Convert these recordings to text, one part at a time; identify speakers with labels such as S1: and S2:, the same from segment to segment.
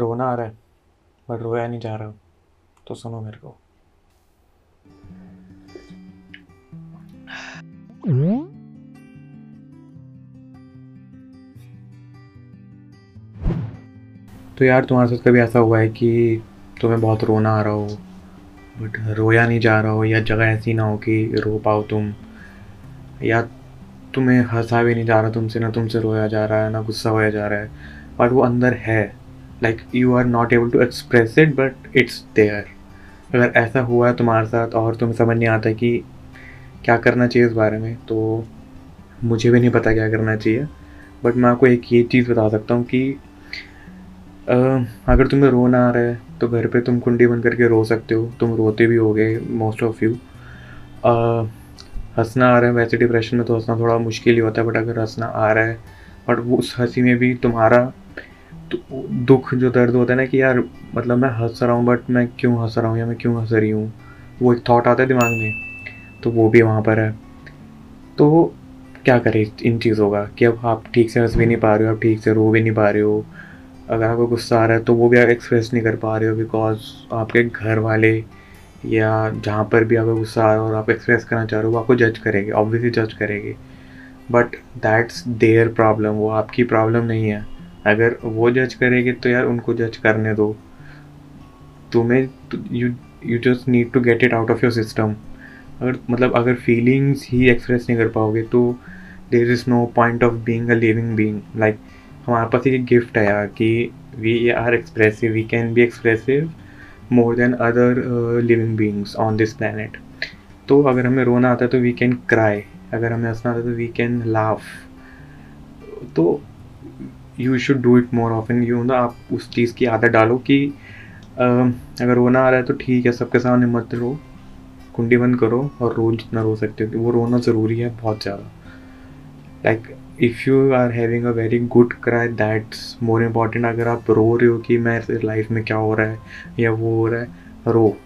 S1: रोना आ रहा है बट रोया नहीं जा रहा। तो सुनो मेरे को। तो यार, तुम्हारे साथ कभी ऐसा हुआ है कि तुम्हें बहुत रोना आ रहा हो बट रोया नहीं जा रहा हो, या जगह ऐसी ना हो कि रो पाओ तुम? या तुम्हें हंसा भी नहीं जा रहा तुमसे, ना तुमसे रोया जा रहा है, ना गुस्सा होया जा रहा है बट वो अंदर है। Like you are not able to express it but it's there अगर ऐसा हुआ है तुम्हारे साथ और तुम्हें समझ नहीं आता कि क्या करना चाहिए इस बारे में तो मुझे भी नहीं पता क्या करना चाहिए। बट मैं आपको एक ये चीज़ बता सकता हूँ कि आ, अगर तुम्हें रोना आ रहा है तो घर पे तुम कुंडी बन करके रो सकते हो। तुम रोते भी होगे मोस्ट ऑफ़ यू हंसना आ रहा है वैसे डिप्रेशन में तो हंसना थोड़ा मुश्किल ही होता है बट अगर हंसना आ रहा है बट उस हँसी में भी तुम्हारा दुख जो दर्द होता है ना कि यार मतलब मैं हंस रहा हूँ बट मैं क्यों हंस रहा हूँ या मैं क्यों हंस रही हूँ? वो एक थॉट आता है दिमाग में तो वो भी वहाँ पर है। तो क्या करें इन चीज़ों का कि अब आप ठीक से हंस भी नहीं पा रहे हो, आप ठीक से रो भी नहीं पा रहे हो। अगर आपको गुस्सा आ रहा है तो वो भी आप एक्सप्रेस नहीं कर पा रहे हो बिकॉज़ आपके घर वाले या जहाँ पर भी आपको गुस्सा आ रहा हो और आप एक्सप्रेस करना चाह रहे हो, वो आपको जज करेंगे ऑब्वियसली जज करेंगे। बट दैट्स देयर प्रॉब्लम वो आपकी प्रॉब्लम नहीं है। अगर वो जज करेंगे तो यार उनको जज करने दो। तुम्हें you you just need to get it out of your system अगर मतलब अगर फीलिंग्स ही एक्सप्रेस नहीं कर पाओगे तो there is no point of being a living being like हमारे पास एक गिफ्ट है यार कि we are expressive we can be expressive more than other living beings on this planet तो अगर हमें रोना आता है तो वी कैन क्राई अगर हमें हंसना आता है तो वी कैन लाफ तो you should do it more often you ना, आप उस चीज़ की आदत डालो कि अगर रोना आ रहा है तो ठीक है, सबके सामने मत रो। कुंडी बंद करो और रो, जितना रो सकते हो। वो रोना ज़रूरी है बहुत ज़्यादा। Like if you are having a very good cry that's more important अगर आप रो रहे हो कि मैं लाइफ में क्या हो रहा है, या वो हो रहा है, रो।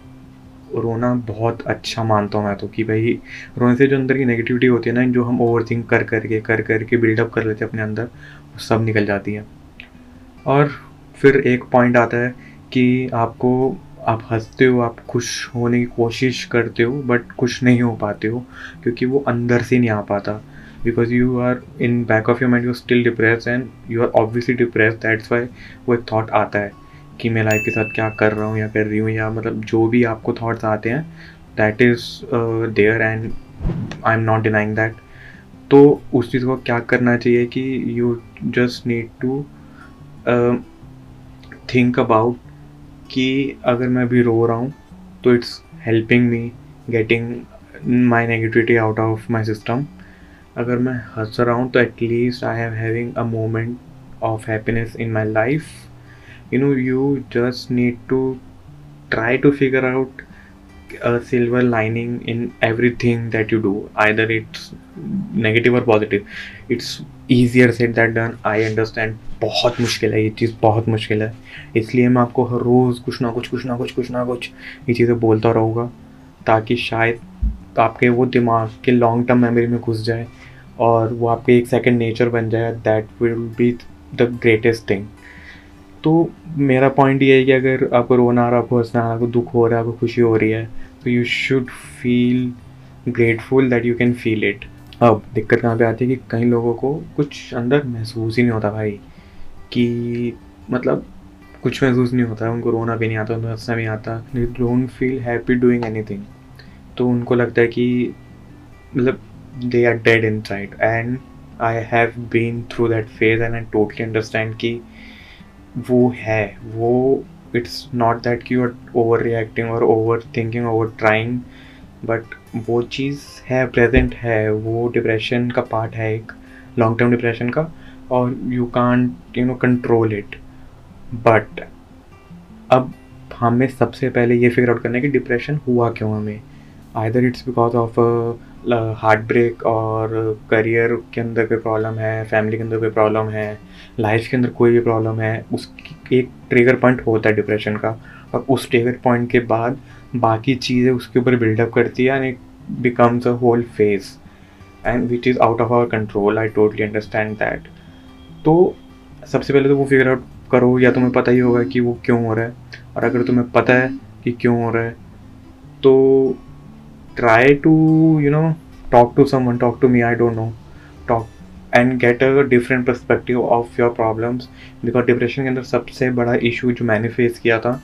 S1: रोना बहुत अच्छा मानता हूँ मैं तो कि भाई, रोने से जो अंदर की नेगेटिविटी होती है ना, जो हम ओवर थिंक कर करके कर करके बिल्डअप कर लेते हैं अपने अंदर सब निकल जाती है। और फिर एक पॉइंट आता है कि आपको, आप हँसते हो, आप खुश होने की कोशिश करते हो बट खुश नहीं हो पाते हो, क्योंकि वो अंदर से नहीं आ पाता। Because you are in back of your mind you still depress and you are obviously depress that's why वो एक थाट आता है कि मैं लाइफ के साथ क्या कर रहा हूँ या कर रही हूँ, या मतलब जो भी आपको थाट्स आते हैं that is there and I am not denying that तो उस चीज़ को क्या करना चाहिए कि you just need to think about कि अगर मैं अभी रो रहा हूँ तो it's helping me getting my negativity out of my system अगर मैं हंस रहा हूँ तो at least I am having a moment of happiness in my life you know you just need to try to figure out a silver lining in everything that you do. Either it's negative or positive. It's easier said than done. I understand. बहुत मुश्किल है, ये चीज़ बहुत मुश्किल है। इसलिए मैं आपको हर रोज़ कुछ ना कुछ कुछ ना कुछ कुछ ना कुछ ये चीज़ें बोलता रहूँगा, ताकि शायद आपके वो दिमाग के लॉन्ग टर्म मेमोरी में घुस जाए और वो आपके एक सेकंड नेचर बन जाए that will be the greatest thing तो मेरा पॉइंट ये है कि अगर आपको रोना आ रहा है, आपको हंसना आपको दुख हो रहा है, आपको खुशी हो रही है तो you should feel grateful that you can feel it अब दिक्कत कहाँ पे आती है कि कई लोगों को कुछ अंदर महसूस ही नहीं होता भाई, कि मतलब कुछ महसूस नहीं होता, उनको रोना भी नहीं आता, उनको हंसना भी आता they don't feel happy doing anything तो उनको लगता है कि मतलब they are dead inside. And I have been through that phase and I totally understand कि वो है, वो इट्स नॉट दैट कि यू आर ओवर रिएक्टिंग और over thinking over trying but वो चीज़ है प्रेजेंट है, वो डिप्रेशन का पार्ट है एक लॉन्ग टर्म डिप्रेशन का, और you can't you know control it but अब हमें सबसे पहले ये फिगर आउट करना है कि डिप्रेशन हुआ क्यों हमें? Either it's because of heart break और करियर के अंदर कोई प्रॉब्लम है फैमिली के अंदर कोई प्रॉब्लम है लाइफ के अंदर कोई भी प्रॉब्लम है, उसकी एक ट्रिगर पॉइंट होता है डिप्रेशन का और उस ट्रिगर पॉइंट के बाद बाकी चीज़ें उसके ऊपर बिल्डअप करती है and it becomes a whole phase and which is out of our control I totally understand that तो सबसे पहले तो वो फिगर आउट करो, या तुम्हें पता ही होगा कि वो क्यों हो रहा है और अगर तुम्हें पता है कि क्यों हो रहा है तो try to you know talk to someone talk to me I don't know talk and get a different perspective of your problems because depression के अंदर सबसे बड़ा इशू जो मैंने फेस किया था,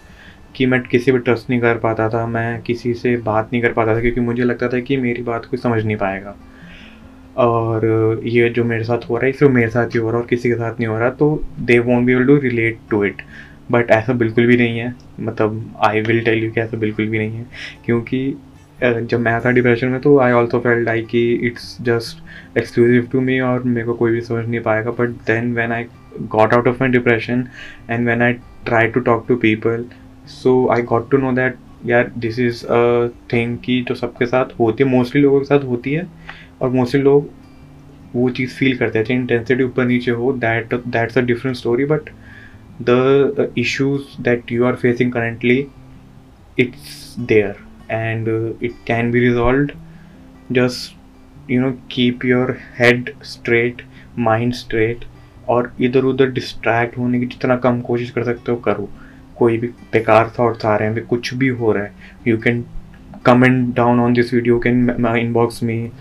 S1: कि मैं किसी पर ट्रस्ट नहीं कर पाता था, मैं किसी से बात नहीं कर पाता था, क्योंकि मुझे लगता था कि मेरी बात कोई समझ नहीं पाएगा। और ये जो मेरे साथ हो रहा है सिर्फ़ मेरे साथ ही हो रहा है और किसी के साथ नहीं हो रहा तो they won't be able to relate to it but ऐसा बिल्कुल भी नहीं है। मतलब आई विल टेल यू कि ऐसा बिल्कुल भी नहीं है। क्योंकि जब मैं था डिप्रेशन में तो आई ऑल्सो फेल लाइक कि it's just exclusive to me और मेरे को कोई भी समझ नहीं पाएगा। But then when I got out of my depression and when I try to talk to people so I got to know that यार दिस इज़ अ थिंग की जो सबके साथ होती है मोस्टली लोगों के साथ होती है और मोस्टली लोग वो चीज़ फील करते हैं, चाहे इंटेंसिटी ऊपर नीचे हो that that's a different story but the issues that you are facing currently it's there and it can be resolve just you know keep your head straight mind straight और इधर उधर distract होने की जितना कम कोशिश कर सकते हो करो। कोई भी बेकार थॉट्स आ रहे हैं कुछ भी हो रहा है you can comment down on this video can inbox में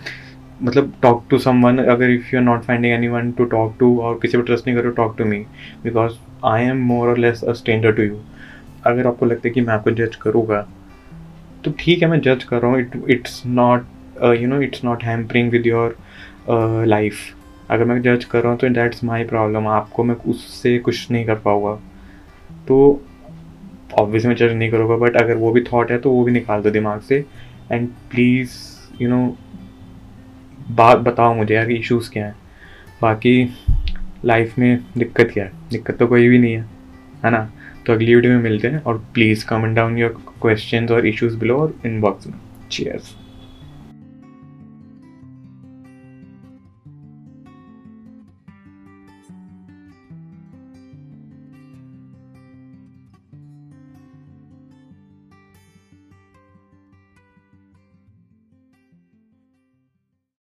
S1: मतलब टॉक टू समवन अगर if you are not finding any one to talk to और किसी पर ट्रस्ट नहीं करो talk to me because I am more और less a stranger to you अगर आपको लगता है कि मैं आपको जज करूँगा तो ठीक है, मैं जज कर रहा हूँ। It it's not you know it's not hampering with your life अगर मैं जज कर रहा हूँ तो दैट्स माई प्रॉब्लम आपको मैं उससे कुछ नहीं कर पाऊँगा। तो ऑब्वियसली मैं जज नहीं करूँगा बट अगर वो भी थाट है तो वो भी निकाल दो दिमाग से। एंड प्लीज़ यू नो बात बताओ मुझे यार इश्यूज़ क्या हैं। बाकी लाइफ में दिक्कत क्या है? दिक्कत तो कोई भी नहीं है है ना? तो अगली वीडियो में मिलते हैं और please comment down your questions और इश्यूज़ बिलो और इनबॉक्स में. चीयर्स